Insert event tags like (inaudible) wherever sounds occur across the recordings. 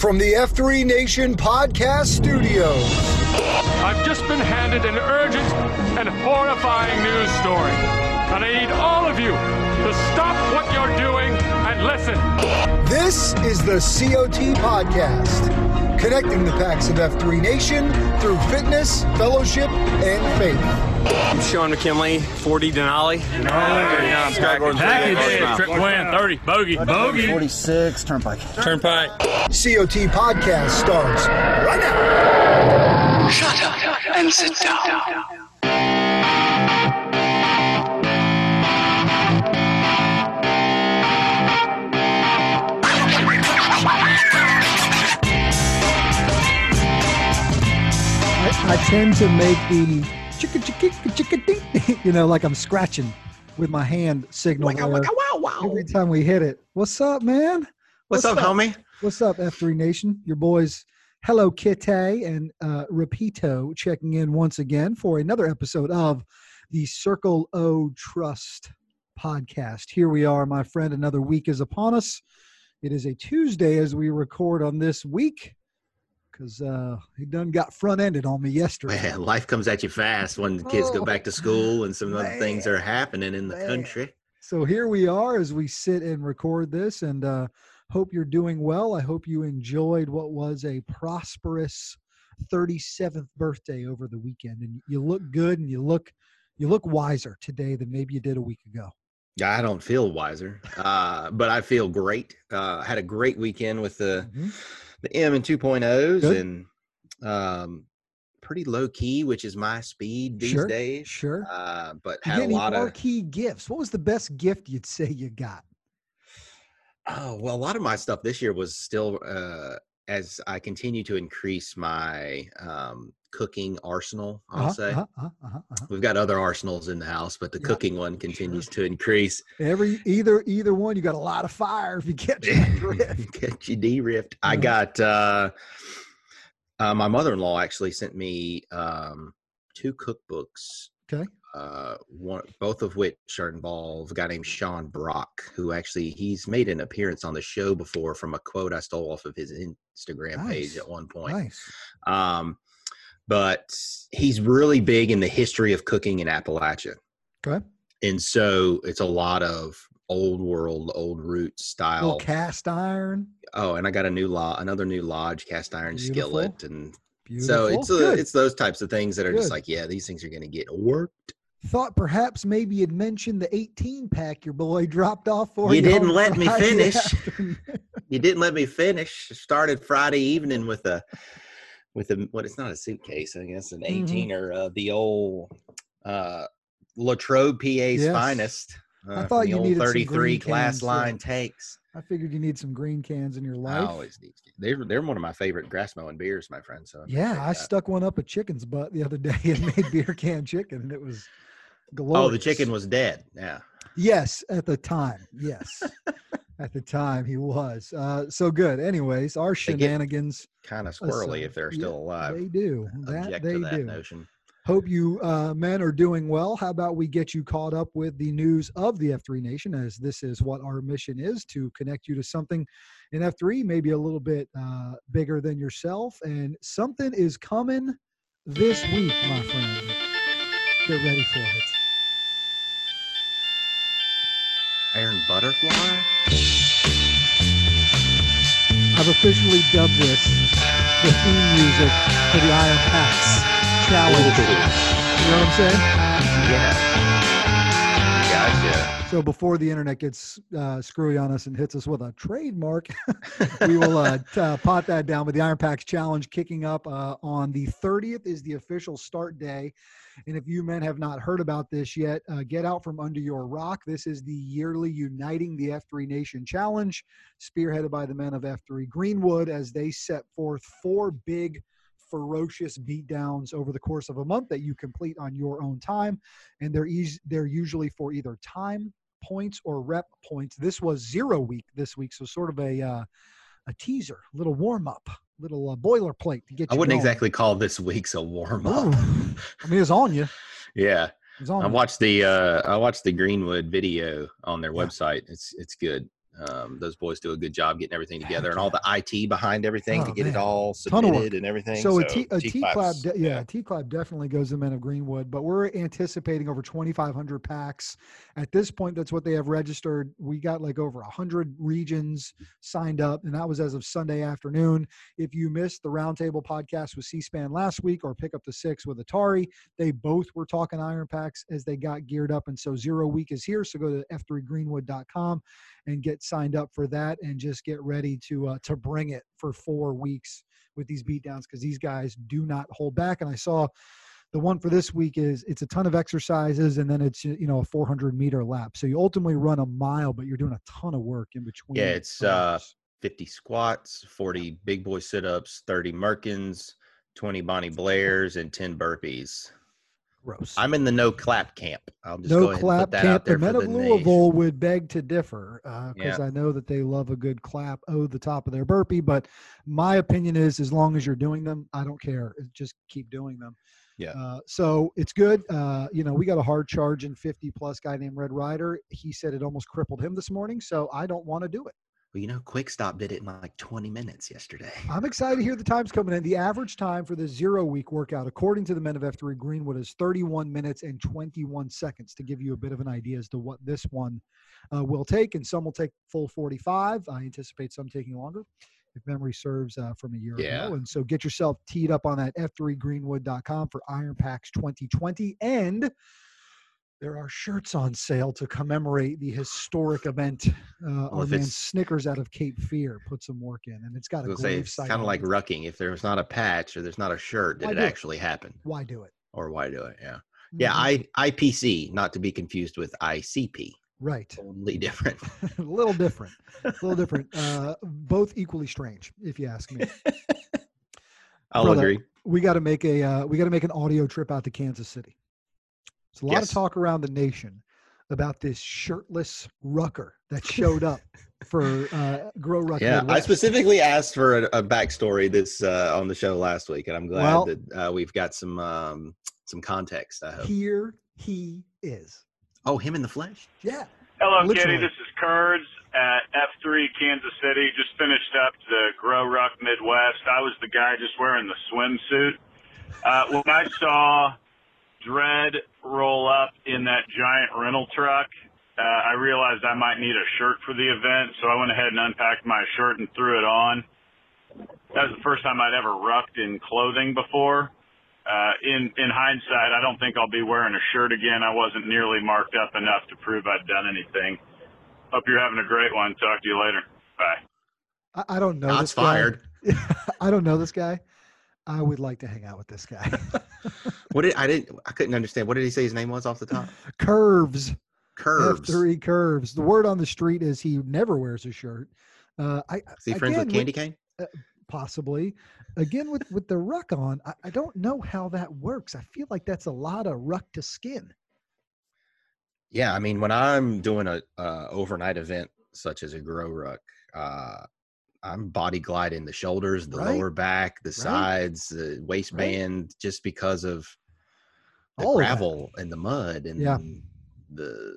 From the F3 Nation Podcast Studios. I've just been handed an urgent and horrifying news story. And I need all of you to stop what you're doing and listen. This is the COT Podcast, connecting the packs of F3 Nation through fitness, fellowship, and faith. I'm Sean McKinley, 40 Denali. Denali. Yeah, I'm Scott Gordon. Package. Trip win, 30. Bogey. Bogey. 46 Turnpike. Turnpike. COT Podcast starts right now. Shut up and sit down. I, tend to make the chicka chicka chicka ding, (laughs) you know, like I'm scratching with my hand signal there every time we hit it. What's up, man? What's, up, homie? What's up, F3 Nation? Your boys, Hello Kitty and uh, Repito checking in once again for another episode of the Circle O Trust podcast. Here we are, my friend. Another week is upon us. It is a Tuesday as we record on this week because uh, he done got front ended on me yesterday. Man, life comes at you fast when the kids go Oh, back to school and some other things are happening in the man. country. So here we are as we sit and record this, and uh, hope you're doing well. I hope you enjoyed what was a prosperous 37th birthday over the weekend, and you look good and you look you look wiser today than maybe you did a week ago. Yeah, I don't feel wiser, uh, but I feel great. Uh, had a great weekend with the Mhm. The M and 2.0s Good. and um, pretty low key, which is my speed these Sure, days. Sure. Uh, but you had a lot of marquee gifts? What was the best gift you'd say you got? Oh well, a lot of my stuff this year was still uh, as I continue to increase my um, cooking arsenal. I'll Uh-huh, say uh-huh, uh-huh, uh-huh, we've got other arsenals in the house, but the Yeah, cooking one continues to increase. Every either either one, you got a lot of fire if you catch (laughs) drift. (laughs) Get you de-ripped. I got uh, uh, my mother-in-law actually sent me um, two cookbooks. Okay. Uh, one, both of which are involve a guy named Sean Brock, who actually he's made an appearance on the show before from a quote I stole off of his Instagram page at one point. Nice. Um, but he's really big in the history of cooking in Appalachia Okay. and so it's a lot of old world, old root style. little cast iron. Oh, and I got a new law, another new lodge cast iron Beautiful. skillet, and Beautiful. so it's uh, Good. it's those types of things that are just like, yeah, these things are going to get worked. Thought perhaps maybe you'd mentioned the 18 pack your boy (laughs) dropped off for You you. didn't let me finish. You didn't let me finish. Started Friday evening with a with a what? It's not a suitcase, I guess, an Mhm. 18er, uh, the old uh, Latrobe PA's Yes. finest. Uh, from thought the you old needed some 33 green class cans, yeah. line takes. I figured you need some green cans in your life. I always need. They're they're one of my favorite grass mowing beers, my friend. So I yeah, I that. stuck one up a chicken's butt the other day and (laughs) made beer can chicken, and it was glorious. Oh, the chicken was dead. Yeah. Yes, at the time. Yes. At the time he was. Uh, so good. Anyways, our shenanigans. Kind of squirrely if they're yeah, still alive. They do. (laughs) That they that do. notion. Hope you uh, men are doing well. How about we get you caught up with the news of the F3 Nation, as this is what our mission is to connect you to something in F3, maybe a little bit uh, bigger than yourself. And something is coming this week, my friend. Get ready for it. Iron butterfly. I've officially dubbed this the theme music for the Iron Packs challenge. You know what I'm saying? Yeah. Gotcha. So before the internet gets uh, screwy on us and hits us with a trademark, (laughs) we will uh, t- uh, pot that down. But the Iron Packs Challenge kicking up uh, on the 30th is the official start day. And if you men have not heard about this yet, uh, get out from under your rock. This is the yearly Uniting the F3 Nation Challenge, spearheaded by the men of F3 Greenwood as they set forth four big, ferocious beatdowns over the course of a month that you complete on your own time. And they're, eas they're usually for either time, points, or rep points. This was zero week this week, so sort of a uh, a teaser, a little warm up, little uh, boilerplate to get I wouldn't going. exactly call this week's a warm up. Oh, I mean, it's on you. (laughs) Yeah. It's on I you. watched the uh I watched the Greenwood video on their Yeah. website. It's it's good. Um, those boys do a good job getting everything together and all the IT behind everything to Oh, get man. it all submitted and everything. So, a T, a T clap, de- yeah, T clap definitely goes to Men of Greenwood, but we're anticipating over 2,500 packs. At this point, that's what they have registered. We got like over 100 regions signed up, and that was as of Sunday afternoon. If you missed the roundtable podcast with C SPAN last week or pick up the six with Atari, they both were talking iron packs as they got geared up. And so, Zero Week is here. So, go to f3greenwood.com and get signed up for that and just get ready to uh, to bring it for four weeks with these beatdowns because these guys do not hold back. And I saw the one for this week is it's a ton of exercises and then it's you know a 400 meter lap. So you ultimately run a mile, but you're doing a ton of work in between. Yeah, it's, uh, 50 squats, 40 big boy sit ups, 30 Merkins, 20 Bonnie (laughs) Blairs, and 10 burpees. Gross. I'm in the no clap camp. I'll just no clap and put that camp. out there the men of the Louisville would beg to differ because Yeah. I know that they love a good clap. Oh, the top of their burpee. But my opinion is, as long as you're doing them, I don't care. Just keep doing them. Yeah. Uh, so it's good. Uh, you know, we got a hard charging 50 plus guy named Red Rider. He said it almost crippled him this morning. So I don't want to do it. Well, you know, Quick Stop did it in like 20 minutes yesterday. (laughs) I'm excited to hear the times coming in. The average time for the zero week workout, according to the men of F3 Greenwood, is 31 minutes and 21 seconds to give you a bit of an idea as to what this one uh, will take. And some will take full 45. I anticipate some taking longer if memory serves uh, from a year Yeah. ago. And so get yourself teed up on that f3greenwood.com for Iron Packs 2020. And there are shirts on sale to commemorate the historic event. Uh, Well, man Snickers out of Cape Fear put some work in, and it's got a say grave it's site. kind of like rucking. If there's not a patch or there's not a shirt, did Why it do it? actually happen? Why do it? Or why do it? Yeah. Yeah, Mhm. I IPC, not to be confused with ICP. right. Totally different. a (laughs) little different. A little different. (laughs) Uh, both equally strange, if you ask me. (laughs) I'll Brother, agree. We got to make a uh, we got to make an audio trip out to Kansas City. There's a lot of talk around the nation about this shirtless rucker that (laughs) showed up for uh, Grow Ruck. Yeah, I specifically asked for a, a backstory this uh, on the show last week, and I'm glad Well- that uh, we've got some um, some context. I hope. Here he is. oh, him in the flesh. Yeah. Hello, Literally. Kitty. This is Kurds at F3 Kansas City. Just finished up the Grow Ruck Midwest. I was the guy just wearing the swimsuit. Uh, when I saw Dredd roll up in that giant rental truck, uh, I realized I might need a shirt for the event, so I went ahead and unpacked my shirt and threw it on. That was the first time I'd ever rucked in clothing before. Uh, in in hindsight, I don't think I'll be wearing a shirt again. I wasn't nearly marked up enough to prove I'd done anything. Hope you're having a great one. Talk to you later. Bye. I, I don't know. Shots this fired. (laughs) I don't know this guy. I would like to hang out with this guy. (laughs) What did I didn't? I couldn't understand. What did he say his name was off the top? (laughs) Curves. Curves. F3 curves. The word on the street is he never wears a shirt. Uh, I Is he friends again, with Candy Cane? possibly. Again, with with the ruck on, I, I don't know how that works. I feel like that's a lot of ruck to skin. Yeah, I mean, when I'm doing a uh, overnight event such as a grow ruck, uh, I'm body gliding the shoulders, the Right. lower back, the sides, the waistband, just because of the All gravel and the mud and Yeah. the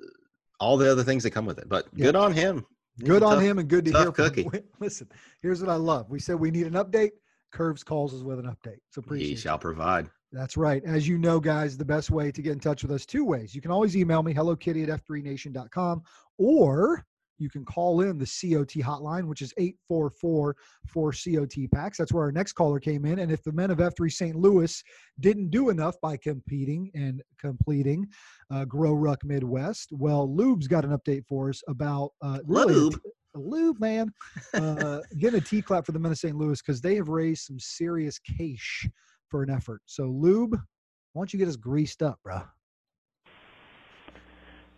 all the other things that come with it. But Yeah. good on him. Good on tough- him and good to hear from cookie. him. (laughs) Listen, here's what I love. We said we need an update. Curves calls us with an update. So appreciate He it. shall provide. That's right. As you know, guys, the best way to get in touch with us, two ways. You can always email me, hellokitty at f3nation.com, or you can call in the COT hotline, which is 844 4 COT packs. That's where our next caller came in. And if the men of F3 St. Louis didn't do enough by competing and completing uh, Grow Ruck Midwest, well, Lube's got an update for us about uh, really Lube. Lube, man. Uh, (laughs) getting a T clap for the men of St. Louis because they have raised some serious cash for an effort. So, Lube, why don't you get us greased up, bro?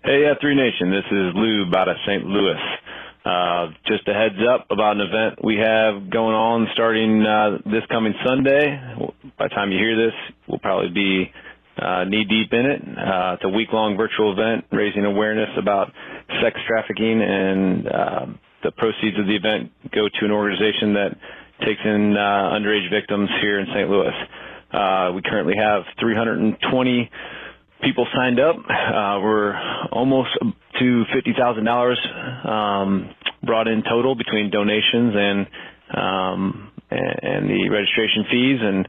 Hey, F3 Nation. This is Lou out of St. Louis. Uh, just a heads up about an event we have going on starting uh, this coming Sunday. By the time you hear this, we'll probably be uh, knee deep in it. Uh, it's a week long virtual event raising awareness about sex trafficking, and uh, the proceeds of the event go to an organization that takes in uh, underage victims here in St. Louis. Uh, we currently have 320 people signed up. Uh, we're almost to fifty thousand dollars. Um, brought in total between donations and um, and, the registration fees, and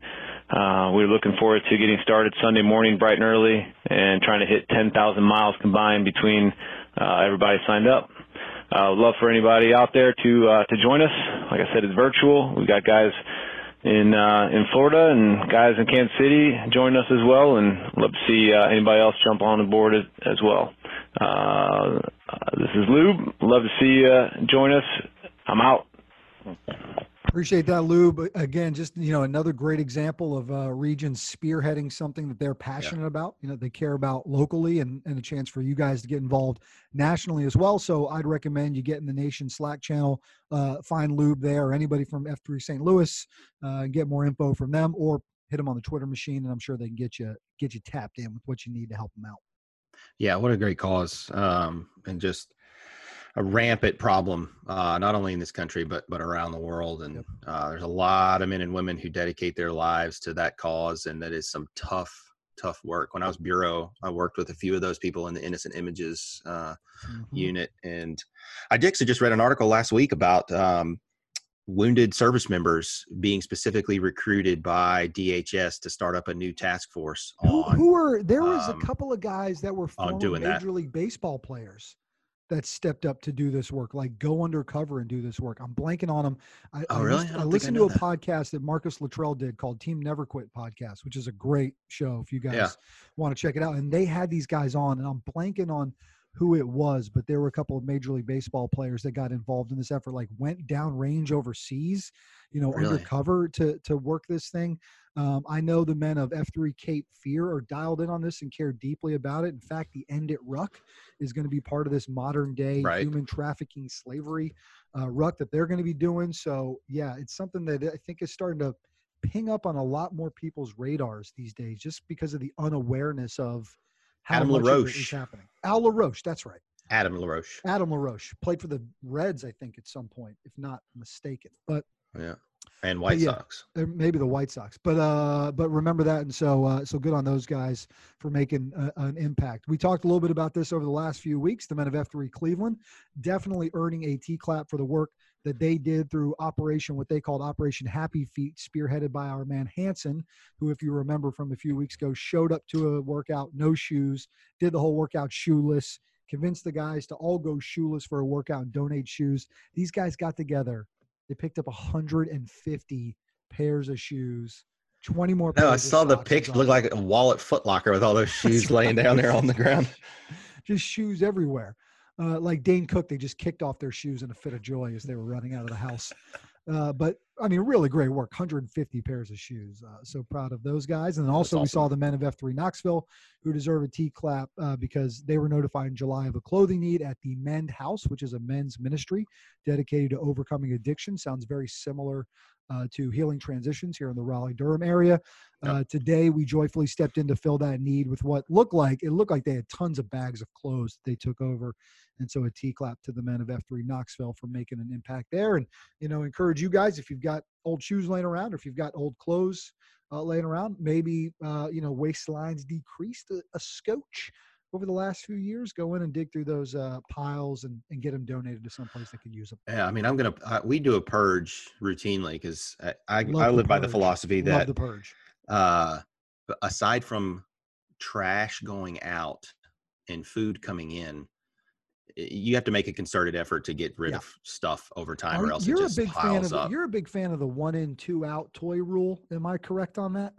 uh, we're looking forward to getting started Sunday morning bright and early and trying to hit 10,000 miles combined between uh, everybody signed up. Uh, love for anybody out there to uh, to join us. Like I said, it's virtual. We've got guys in uh, in Florida and guys in Kansas City join us as well, and love to see uh, anybody else jump on the board as, as well. Uh, this is Lube. Love to see you uh, join us. I'm out. Appreciate that, Lou. But again, just you know, another great example of uh, regions spearheading something that they're passionate yeah. about. You know, they care about locally, and and a chance for you guys to get involved nationally as well. So I'd recommend you get in the Nation Slack channel, uh, find Lube there, or anybody from F3 St. Louis, uh, and get more info from them, or hit them on the Twitter machine, and I'm sure they can get you get you tapped in with what you need to help them out. Yeah, what a great cause, um, and just a rampant problem, uh, not only in this country but but around the world. And uh, there's a lot of men and women who dedicate their lives to that cause, and that is some tough, tough work. When I was bureau, I worked with a few of those people in the Innocent Images uh, mm-hmm. unit, and I actually just read an article last week about. Um, wounded service members being specifically recruited by DHS to start up a new task force. Who, on, who were there was um, a couple of guys that were former Major that. League Baseball players that stepped up to do this work, like go undercover and do this work. I'm blanking on them. I, oh, I really? Listened, I, I listened to a that. podcast that Marcus Luttrell did called Team Never Quit Podcast, which is a great show if you guys yeah. want to check it out. And they had these guys on, and I'm blanking on who it was, but there were a couple of Major League Baseball players that got involved in this effort, like went down range overseas, you know, really? undercover to to work this thing. Um, I know the men of F3 Cape Fear are dialed in on this and care deeply about it. In fact, the End It Ruck is going to be part of this modern day right. human trafficking slavery uh, ruck that they're going to be doing. So, yeah, it's something that I think is starting to ping up on a lot more people's radars these days just because of the unawareness of how Adam LaRoche. is happening. Al LaRoche, that's right. Adam LaRoche. Adam LaRoche played for the Reds, I think, at some point, if not mistaken. But yeah, and White yeah, Sox. Maybe the White Sox, but uh, but remember that, and so uh, so good on those guys for making a, an impact. We talked a little bit about this over the last few weeks. The men of F3 Cleveland definitely earning a T clap for the work that they did through Operation, what they called Operation Happy Feet, spearheaded by our man Hanson, who, if you remember from a few weeks ago, showed up to a workout, no shoes, did the whole workout shoeless, convinced the guys to all go shoeless for a workout and donate shoes. These guys got together. They picked up 150 pairs of shoes. 20 more. No, I saw the picture. Look like a wallet footlocker with all those shoes laying down there on the (laughs) ground. Just shoes everywhere uh, like Dane Cook, they just kicked off their shoes in a fit of joy as they were running out of the house. Uh, but I mean, really great work. 150 pairs of shoes. Uh, so proud of those guys. And then also, awesome. we saw the men of F3 Knoxville who deserve a T clap uh, because they were notified in July of a clothing need at the Mend House, which is a men's ministry dedicated to overcoming addiction. Sounds very similar uh, to healing transitions here in the Raleigh Durham area. Uh, yep. Today, we joyfully stepped in to fill that need with what looked like it looked like they had tons of bags of clothes that they took over, and so a T clap to the men of F3 Knoxville for making an impact there. And you know, encourage you guys if you've got old shoes laying around or if you've got old clothes uh, laying around, maybe uh, you know waistlines decreased a, a scotch over the last few years. Go in and dig through those uh, piles and, and get them donated to someplace that can use them yeah i mean i'm gonna uh, we do a purge routinely because i i, I live by the philosophy that Love the purge. uh aside from trash going out and food coming in you have to make a concerted effort to get rid yeah. of stuff over time, Are, or else you're it just a big piles fan of, up. You're a big fan of the one in, two out toy rule. Am I correct on that?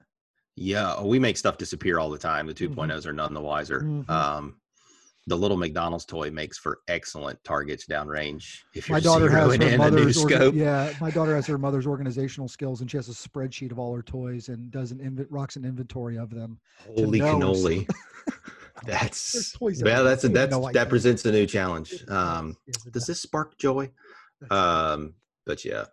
Yeah, we make stuff disappear all the time. The 2.0s mm-hmm. are none the wiser. Mm-hmm. Um, the little McDonald's toy makes for excellent targets downrange. If my daughter has her in mother's a new scope. yeah, my daughter has her mother's organizational skills, and she has a spreadsheet of all her toys and does an inv- rocks an inventory of them. Holy cannoli! (laughs) that's well, that's a, that's that presents a new challenge. Um, does this spark joy? Um, but yeah,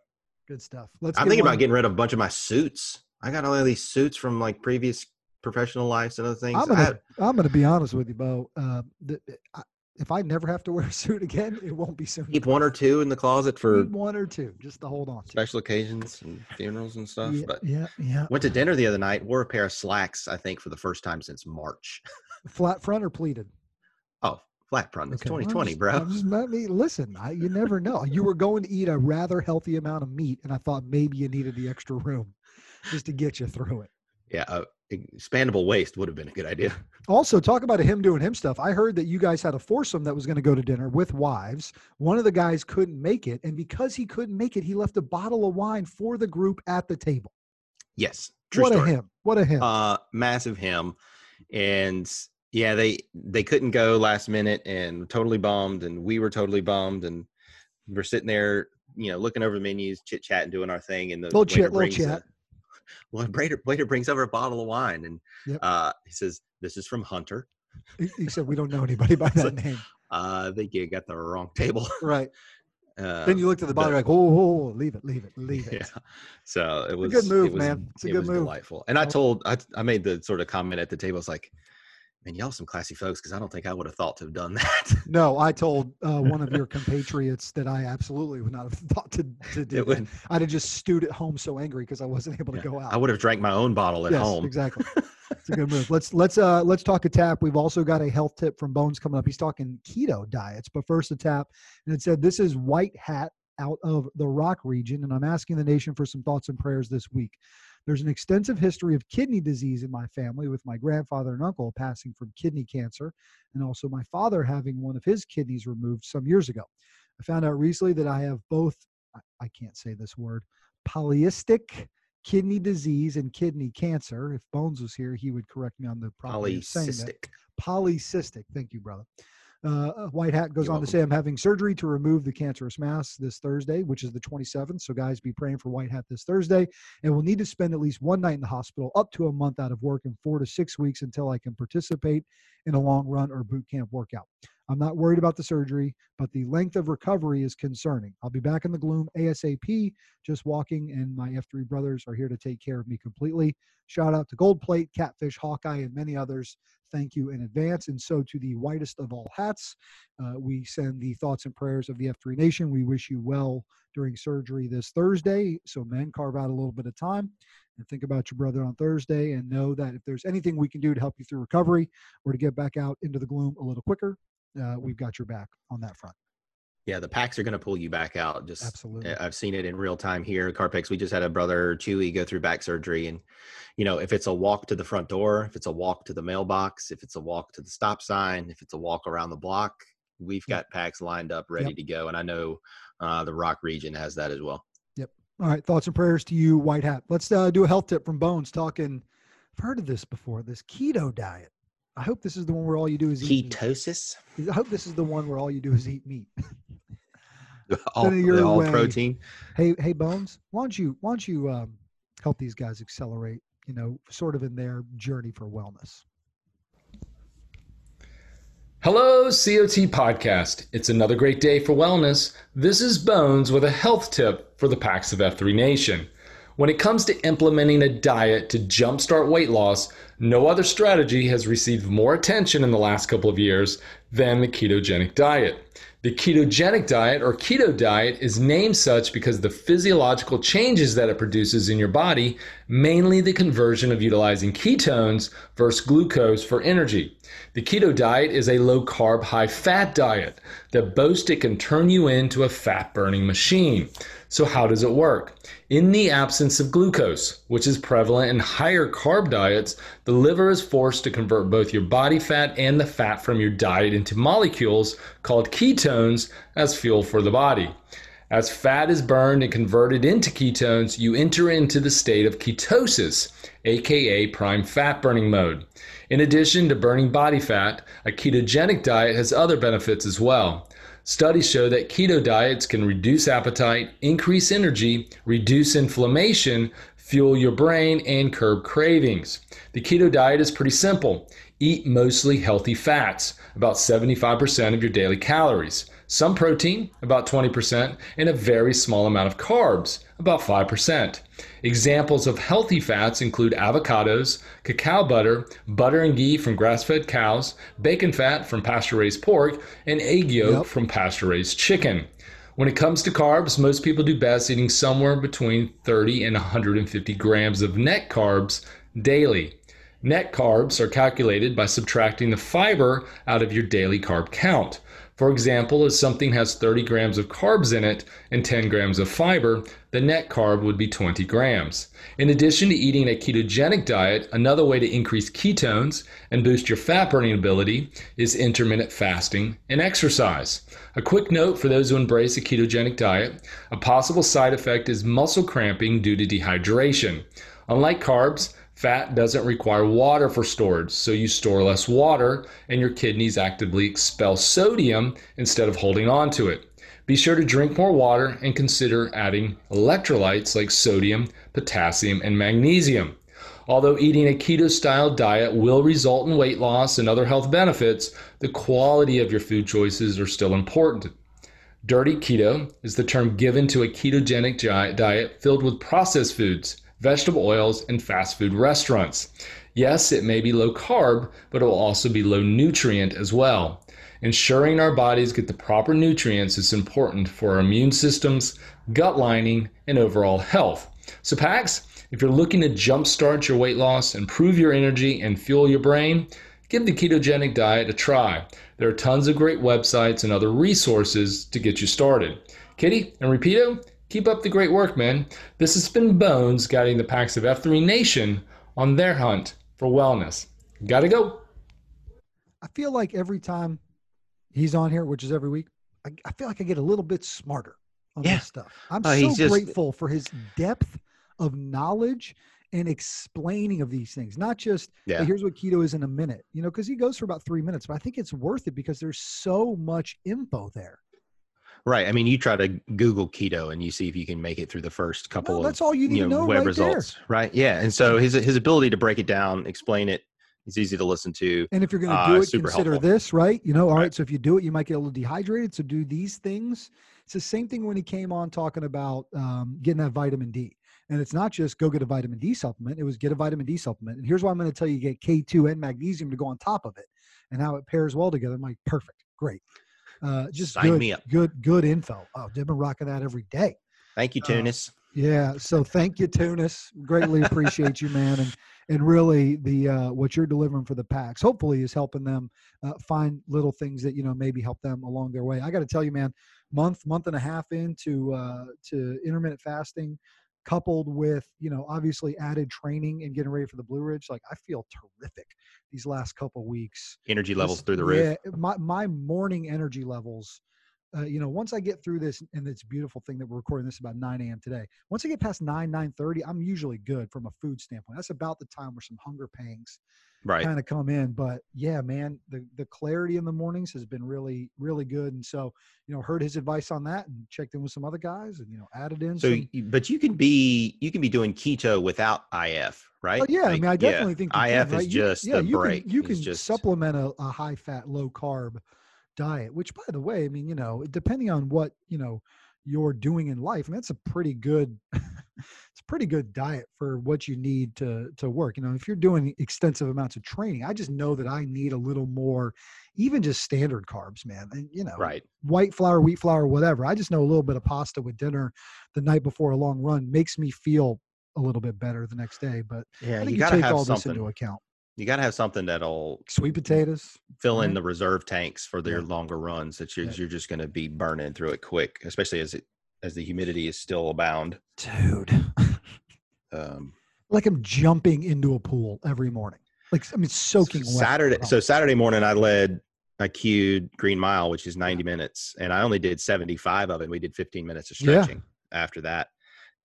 good stuff. Let's. I'm thinking one. about getting rid of a bunch of my suits. I got all of these suits from like previous professional lives and other things. I'm gonna, I, am gonna be honest with you, Bo. Uh, the, I, if I never have to wear a suit again, it won't be soon. Keep one or two in the closet for one or two, just to hold on. To. Special occasions and funerals and stuff. Yeah, but yeah, yeah. Went to dinner the other night. Wore a pair of slacks. I think for the first time since March. (laughs) Flat front or pleated? Oh, flat front. It's Okay, 2020, I'm bro. just- let me listen. I, you never know. You were going to eat a rather healthy amount of meat, and I thought maybe you needed the extra room just to get you through it. yeah, uh, expandable waist would have been a good idea. Also, talk about him doing him stuff. I heard that you guys had a foursome that was going to go to dinner with wives. One of the guys couldn't make it, and because he couldn't make it, he left a bottle of wine for the group at the table. Yes, true what story. a him! What a him! Uh, massive him, and yeah, they they couldn't go last minute, and totally bombed, and we were totally bummed, and we're sitting there, you know, looking over the menus, chit chatting, doing our thing, and the Little waiter chit, little chat. a- well, waiter waiter brings over a bottle of wine, and Yep. uh, he says, "This is from Hunter." he, he said, "We don't know anybody by (laughs) that name." Uh, think you got the wrong table. (laughs) Right. (laughs) Uh, then you looked at the bottle, but- like, "Oh, oh, leave it, leave it, leave it." Yeah. So it was good move, was, man. It's a it good was move. delightful. And I told I I made the sort of comment at the table. It's like, man, y'all some classy folks because I don't think I would have thought to have done (laughs) that. No, I told uh, one of your (laughs) compatriots that I absolutely would not have (laughs) thought to, to do It would- I'd have just stewed at home so angry because I wasn't able to Yeah. go out. I would have drank my own bottle at yes, home. exactly. It's a good move. Let's let's uh let's talk a tap. We've also got a health tip from Bones coming up. He's talking keto diets, but first a tap, and it said this is White Hat out of the Rock region, and I'm asking the nation for some thoughts and prayers this week. There's an extensive history of kidney disease in my family, with my grandfather and uncle passing from kidney cancer, and also my father having one of his kidneys removed some years ago. I found out recently that I have both, I, can't say this word, polycystic kidney disease and kidney cancer. If Bones was here, he would correct me on the proper saying that. Polycystic. Thank you, brother. Uh, White Hat goes You're on to say, I'm having surgery to remove the cancerous mass this Thursday, which is the 27th. So, guys, be praying for White Hat this Thursday. And we'll need to spend at least one night in the hospital, up to a month out of work, and four to six weeks until I can participate in a long run or boot camp workout. I'm not worried about the surgery, but the length of recovery is concerning. I'll be back in the gloom ASAP, just walking, and my F3 brothers are here to take care of me completely. Shout out to Gold Plate, Catfish, Hawkeye, and many others. Thank you in advance. And so, to the whitest of all hats, uh, we send the thoughts and prayers of the F3 Nation. We wish you well during surgery this Thursday. So, men, carve out a little bit of time and think about your brother on Thursday and know that if there's anything we can do to help you through recovery or to get back out into the gloom a little quicker, uh, we've got your back on that front. Yeah, the packs are going to pull you back out. Just Absolutely. I- I've seen it in real time here. Carpex, we just had a brother Chewy go through back surgery, and you know, if it's a walk to the front door, if it's a walk to the mailbox, if it's a walk to the stop sign, if it's a walk around the block, we've got packs lined up ready Yep. to go. And I know uh, the Rock region has that as well. Yep. All right, thoughts and prayers to you, White Hat. Let's uh, do a health tip from Bones. Talking, I've heard of this before. This keto diet. I hope this is the one where all you do is eat. Ketosis, Meat. I hope this is the one where all you do is eat meat. (laughs) (laughs) all, your all way. protein. hey, hey, Bones. Why don't you why don't you um, help these guys accelerate? You know, sort of in their journey for wellness. Hello, COT Podcast. It's another great day for wellness. This is Bones with a health tip for the Packs of F3 Nation. When it comes to implementing a diet to jumpstart weight loss, no other strategy has received more attention in the last couple of years than the ketogenic diet. The ketogenic diet or keto diet is named such because the physiological changes that it produces in your body, mainly the conversion of utilizing ketones versus glucose for energy. The keto diet is a low carb, high fat diet that boasts it can turn you into a fat burning machine. So, how does it work? In the absence of glucose, which is prevalent in higher carb diets, the liver is forced to convert both your body fat and the fat from your diet into molecules called ketones as fuel for the body. As fat is burned and converted into ketones, you enter into the state of ketosis, aka prime fat burning mode. In addition to burning body fat, a ketogenic diet has other benefits as well. Studies show that keto diets can reduce appetite, increase energy, reduce inflammation, fuel your brain, and curb cravings. The keto diet is pretty simple. Eat mostly healthy fats, about 75% of your daily calories, some protein, about 20%, and a very small amount of carbs, about 5%. Examples of healthy fats include avocados, cacao butter, butter and ghee from grass fed cows, bacon fat from pasture raised pork, and egg yolk Yep. from pasture raised chicken. When it comes to carbs, most people do best eating somewhere between 30 and 150 grams of net carbs daily. Net carbs are calculated by subtracting the fiber out of your daily carb count. For example, if something has 30 grams of carbs in it and 10 grams of fiber, the net carb would be 20 grams. In addition to eating a ketogenic diet, another way to increase ketones and boost your fat burning ability is intermittent fasting and exercise. A quick note for those who embrace a ketogenic diet a possible side effect is muscle cramping due to dehydration. Unlike carbs, Fat doesn't require water for storage, so you store less water and your kidneys actively expel sodium instead of holding on to it. Be sure to drink more water and consider adding electrolytes like sodium, potassium, and magnesium. Although eating a keto style diet will result in weight loss and other health benefits, the quality of your food choices are still important. Dirty keto is the term given to a ketogenic diet filled with processed foods vegetable oils, and fast food restaurants. Yes, it may be low carb, but it will also be low nutrient as well. Ensuring our bodies get the proper nutrients is important for our immune systems, gut lining, and overall health. So, PAX, if you're looking to jumpstart your weight loss, improve your energy, and fuel your brain, give the ketogenic diet a try. There are tons of great websites and other resources to get you started. Kitty and Rapido, Keep up the great work, man. This has been Bones guiding the PAX of F3 Nation on their hunt for wellness. Gotta go. I feel like every time he's on here, which is every week, I, I feel like I get a little bit smarter on yeah. this stuff. I'm uh, so just, grateful for his depth of knowledge and explaining of these things, not just yeah. hey, here's what keto is in a minute, you know, because he goes for about three minutes, but I think it's worth it because there's so much info there. Right. I mean, you try to Google keto and you see if you can make it through the first couple no, of that's all you need you know, to know web right results. There. Right. Yeah. And so his his ability to break it down, explain it, it, is easy to listen to. And if you're going to do uh, it, consider helpful. this, right? You know, all right. right. So if you do it, you might get a little dehydrated. So do these things. It's the same thing when he came on talking about um, getting that vitamin D. And it's not just go get a vitamin D supplement. It was get a vitamin D supplement. And here's why I'm going to tell you get K2 and magnesium to go on top of it and how it pairs well together. I'm like, perfect. Great. Uh, just Sign good, me up. good, good info. Oh, they've been rocking that every day. Thank you, uh, Tunis. Uh, yeah. So thank you, Tunis. Greatly appreciate you, man. And and really the uh, what you're delivering for the packs hopefully is helping them uh, find little things that you know maybe help them along their way. I got to tell you, man, month month and a half into uh, to intermittent fasting, coupled with you know obviously added training and getting ready for the Blue Ridge, like I feel terrific these last couple weeks. Energy levels through the roof. Yeah, my my morning energy levels. Uh, you know, once I get through this, and it's beautiful thing that we're recording this about 9 a.m. today. Once I get past 9, 9:30, I'm usually good from a food standpoint. That's about the time where some hunger pangs right. kind of come in. But yeah, man, the the clarity in the mornings has been really really good. And so you know, heard his advice on that and checked in with some other guys and you know added in. So, some, but you can be you can be doing keto without IF, right? Oh, yeah, like, I mean, I definitely yeah, think IF can, right? is just you, yeah, you break. Can, you can just... supplement a, a high fat, low carb diet. Which, by the way, I mean, you know, depending on what you know you're doing in life, I mean, that's a pretty good (laughs) pretty good diet for what you need to to work. You know, if you're doing extensive amounts of training, I just know that I need a little more, even just standard carbs, man. And you know, right? White flour, wheat flour, whatever. I just know a little bit of pasta with dinner the night before a long run makes me feel a little bit better the next day. But yeah, you, you got to take all something. this into account. You got to have something that'll sweet potatoes fill in the reserve tanks for their yeah. longer runs. That you're, yeah. you're just going to be burning through it quick, especially as it as the humidity is still abound. Dude. Um, like I'm jumping into a pool every morning. Like I mean, soaking wet. Saturday. So Saturday morning, I led I queued Green Mile, which is 90 minutes, and I only did 75 of it. We did 15 minutes of stretching yeah. after that,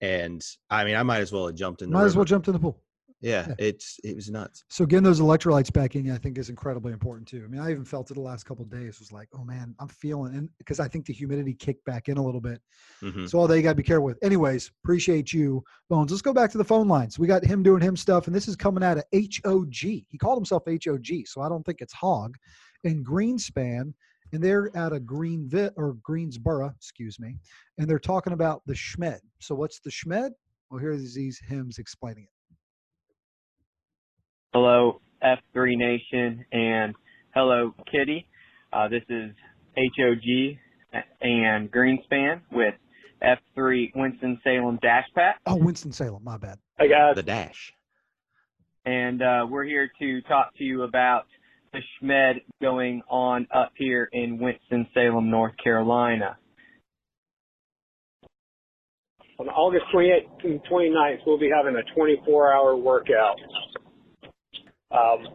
and I mean, I might as well have jumped in. might river. as well jumped in the pool yeah, yeah, it's it was nuts. So getting those electrolytes back in, I think, is incredibly important too. I mean, I even felt it the last couple days. Was like, oh man, I'm feeling, and because I think the humidity kicked back in a little bit. Mm-hmm. So all that you got to be careful with. Anyways, appreciate you, Bones. Let's go back to the phone lines. We got him doing him stuff, and this is coming out of HOG. He called himself HOG, so I don't think it's Hog. In Greenspan, and they're at a Greenville or Greensboro, excuse me, and they're talking about the Schmed. So what's the Schmed? Well, here's these hymns explaining it. Hello, F3 Nation, and hello, Kitty. Uh, this is HOG and Greenspan with F3 Winston-Salem Dash Pack. Oh, Winston-Salem, my bad. Hey, guys. The Dash. and uh, we're here to talk to you about the Schmed going on up here in Winston-Salem, North Carolina. On August 28th and 29th, we'll be having a 24-hour workout. Um,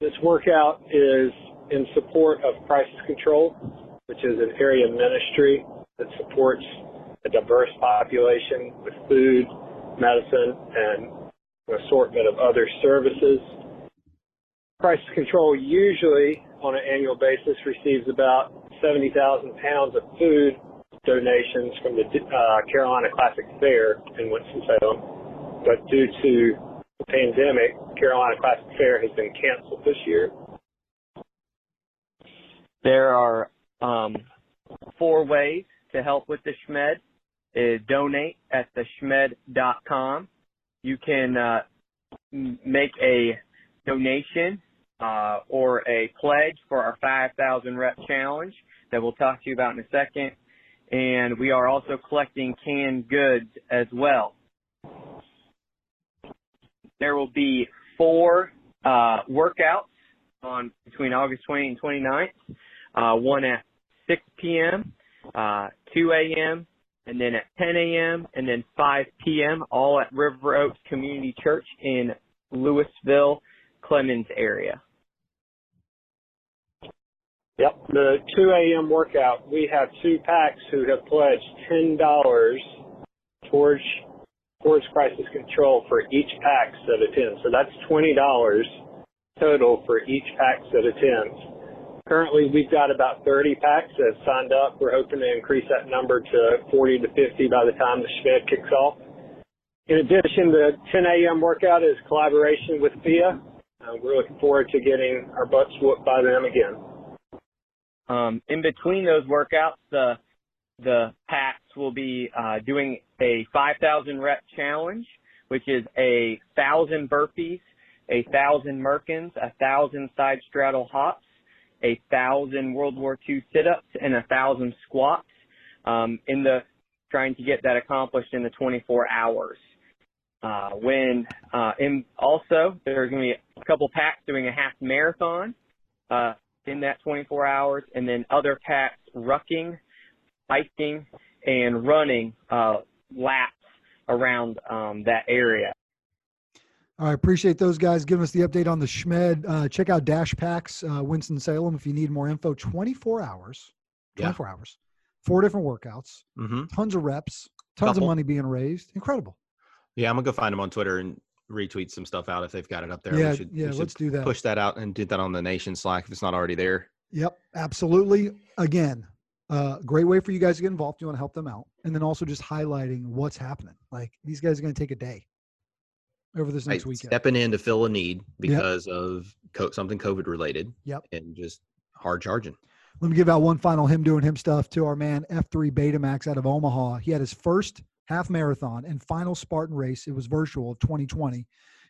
this workout is in support of Crisis Control, which is an area ministry that supports a diverse population with food, medicine, and an assortment of other services. Crisis Control usually, on an annual basis, receives about 70,000 pounds of food donations from the uh, Carolina Classic Fair in Winston-Salem. But due to the pandemic, Carolina Classic Fair has been canceled this year. There are um, four ways to help with the Schmed. Is donate at the schmed.com. You can uh, make a donation uh, or a pledge for our 5,000 rep challenge that we'll talk to you about in a second. And we are also collecting canned goods as well. There will be four uh, workouts on between August 20 and 29th. Uh, one at 6 p.m., uh, 2 a.m., and then at 10 a.m. and then 5 p.m. all at River Oaks Community Church in Lewisville, Clemmons area. Yep, the 2 a.m. workout, we have two packs who have pledged $10 towards towards crisis control for each pack that attends. So that's $20 total for each pack that attends. Currently, we've got about 30 packs that have signed up. We're hoping to increase that number to 40 to 50 by the time the Schmed kicks off. In addition, the 10 a.m. workout is collaboration with FIA. Uh, we're looking forward to getting our butts whooped by them again. Um, in between those workouts, the the packs will be uh, doing a 5,000 rep challenge, which is a thousand burpees, a thousand Merkins, a thousand side straddle hops, a thousand World War II sit-ups, and a thousand squats. Um, in the trying to get that accomplished in the 24 hours. Uh, when uh, in also there's going to be a couple packs doing a half marathon uh, in that 24 hours, and then other packs rucking, biking, and running uh, laps around um, that area. All right, appreciate those guys giving us the update on the Schmed. Uh, check out Dash Packs uh, Winston Salem if you need more info. 24 hours, 24 yeah. hours, four different workouts, mm-hmm. tons of reps, tons Couple. of money being raised. Incredible. Yeah, I'm gonna go find them on Twitter and retweet some stuff out if they've got it up there. Yeah, we should, yeah. we should let's do that. Push that out and do that on the Nation Slack if it's not already there. Yep, absolutely. Again, uh, great way for you guys to get involved. You want to help them out, and then also just highlighting what's happening. Like these guys are going to take a day over this next right. weekend. Stepping in to fill a need because yep. of co- something COVID related. Yep. And just hard charging. Let me give out one final him doing him stuff to our man F3 Betamax out of Omaha. He had his first half marathon and final Spartan race. It was virtual of 2020.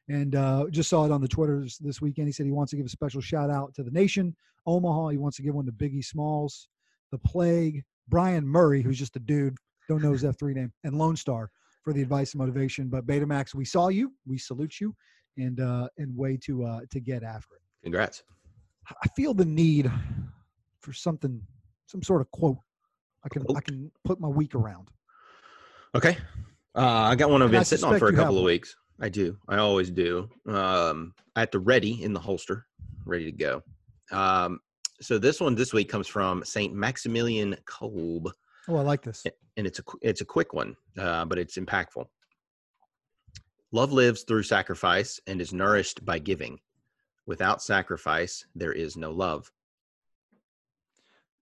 And uh, just saw it on the Twitter this weekend. He said he wants to give a special shout out to the nation, Omaha. He wants to give one to Biggie Smalls, The Plague, Brian Murray, who's just a dude, don't know his (laughs) F3 name, and Lone Star for the advice and motivation. But Betamax, we saw you, we salute you, and uh, and way to uh, to get after it. Congrats. I feel the need for something, some sort of quote. I can I can put my week around. Okay. Uh, I got one I've been sitting on for a couple of weeks. I do. I always do. Um, at the ready in the holster, ready to go. Um, so this one this week comes from Saint Maximilian Kolbe. Oh, I like this. And it's a it's a quick one, uh, but it's impactful. Love lives through sacrifice and is nourished by giving. Without sacrifice, there is no love.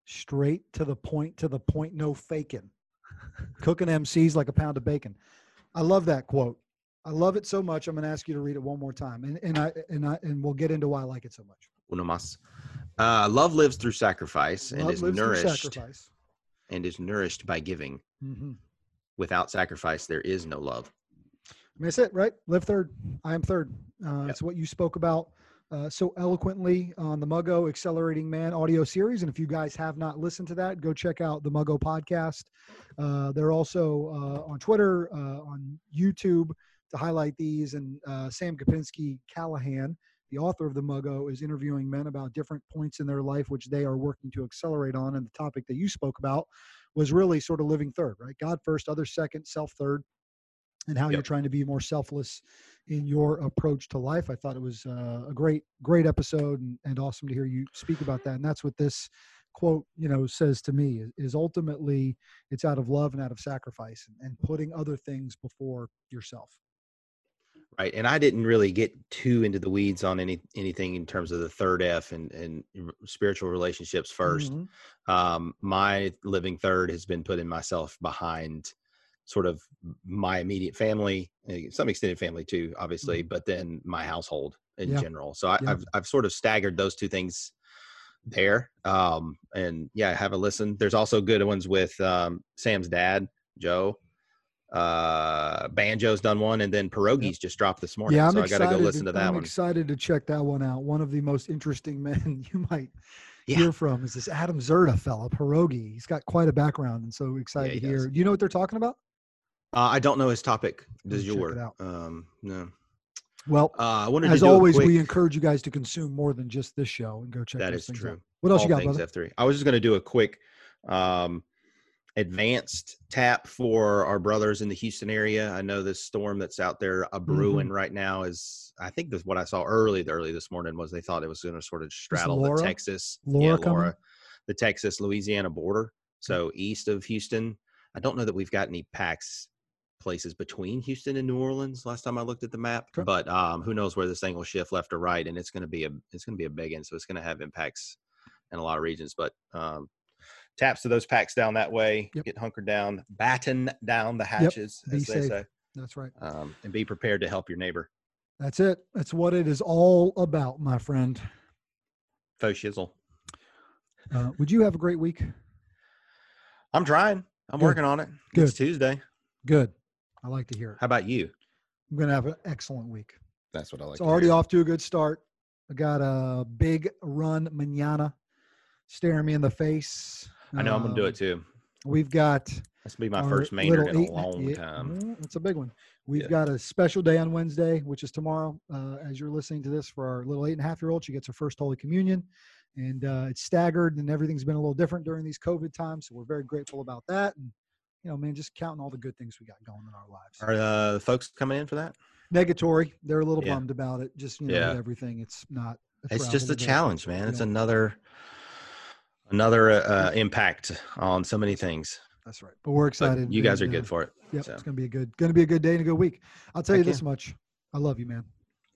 Straight to the point, to the point, no faking. Cooking MCs like a pound of bacon. I love that quote. I love it so much. I'm going to ask you to read it one more time, and and I and I and we'll get into why I like it so much. Uno. Uh, love lives through sacrifice love and is nourished and is nourished by giving. Mm-hmm. Without sacrifice, there is no love. I mean, that's it, right? Live third. I am third. Uh, yep. It's what you spoke about uh, so eloquently on the Muggo Accelerating Man audio series. And if you guys have not listened to that, go check out the Muggo podcast. Uh, they're also uh, on Twitter, uh, on YouTube. to highlight these. And uh, Sam Kapinski Callahan, the author of the Muggo, is interviewing men about different points in their life which they are working to accelerate on. And the topic that you spoke about was really sort of living third, right? God first, other second, self third, and how Yep. you're trying to be more selfless in your approach to life. I thought it was uh, a great, great episode and, and awesome to hear you speak about that. And that's what this quote, you know, says to me is, is ultimately it's out of love and out of sacrifice and, and putting other things before yourself. Right. And I didn't really get too into the weeds on any anything in terms of the third F and, and spiritual relationships 1st Mhm. Um, my living third has been putting myself behind sort of my immediate family, eh, some extended family too, obviously, but then my household in Yeah. general. So I, Yeah. I've I've sort of staggered those two things there. Um, and yeah, have a listen. There's also good ones with um, Sam's dad, Joe. Uh, Banjo's done one, and then Pierogies just dropped this morning. Yeah, I'm so I got to excited. go listen to that I'm one. excited to check that one out. One of the most interesting (laughs) men you might Yeah. hear from is this Adam Zerda fella, Pierogi. He's got quite a background, and so excited he to hear. does. Do you know what they're talking about? Uh, I don't know his topic. Does check it your out. um no? Well, Uh, I as always, quick, we encourage you guys to consume more than just this show and go check that is true. out. What else All you got, brother? F3. I was just going to do a quick um, advanced tap for our brothers in the Houston area. I know this storm that's out there a Mm-hmm. brewing right now is. I think that's what I saw early early this morning was they thought it was going to sort of straddle the Texas, Laura yeah. Laura, the Texas Louisiana border. So east of Houston. I don't know that we've got any packs places between Houston and New Orleans. Last time I looked at the map, Okay. but um, who knows where this thing will shift left or right, and it's going to be a it's going to be a big one, so it's going to have impacts in a lot of regions. But um, taps to those Pax down that way, Yep. get hunkered down, batten down the hatches, Be as they safe. say, That's right. um, and be prepared to help your neighbor. That's it. That's what it is all about, my friend. Faux shizzle. Uh, would you have a great week? I'm trying. I'm Good. working on it. It's Good. Tuesday. Good. I like to hear it. How about you? I'm going to have an excellent week. That's what I like. It's already off to a good start. I got a big run manana staring me in the face. I know I'm going to do Um, it too. We've got This will be my first Maynard in a long yeah, time. mm, It's a big one. We've Yeah. got a special day on Wednesday, which is tomorrow. Uh, as you're listening to this, for our little eight and a half year old, she gets her first Holy Communion, and uh, it's staggered, and everything's been a little different during these COVID times. So we're very grateful about that, and you know, man, just counting all the good things we got going in our lives. Are uh, the folks coming in for that? Negatory, they're a little Yeah. bummed about it. Just you know, Yeah. everything, it's not. It's just a challenge, man. It's another another uh, impact on so many things. That's right. But we're But excited. you guys are good uh, for it. Yep, so. it's gonna be a good, gonna be a good day and a good week. I'll tell you Heck this yeah. much: I love you, man.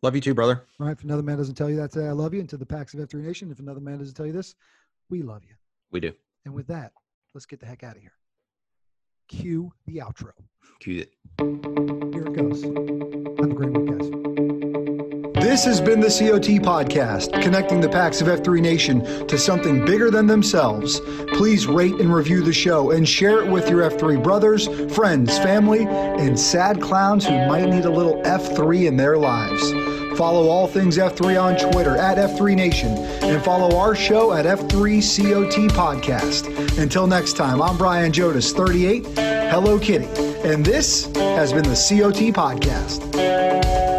Love you too, brother. All right. If another man doesn't tell you that today, I love you. And to the Pax of F3 Nation, if another man doesn't tell you this, we love you. We do. And with that, let's get the heck out of here. Cue the outro. Cue it. Here it goes. Have a great week, guys. This has been the COT Podcast, connecting the Pax of F3 Nation to something bigger than themselves. Please rate and review the show and share it with your F3 brothers, friends, family, and sad clowns who might need a little F3 in their lives. Follow all things F3 on Twitter at F3 Nation and follow our show at F3COT Podcast. Until next time, I'm Brian Jodas, 38, Hello Kitty, and this has been the COT Podcast.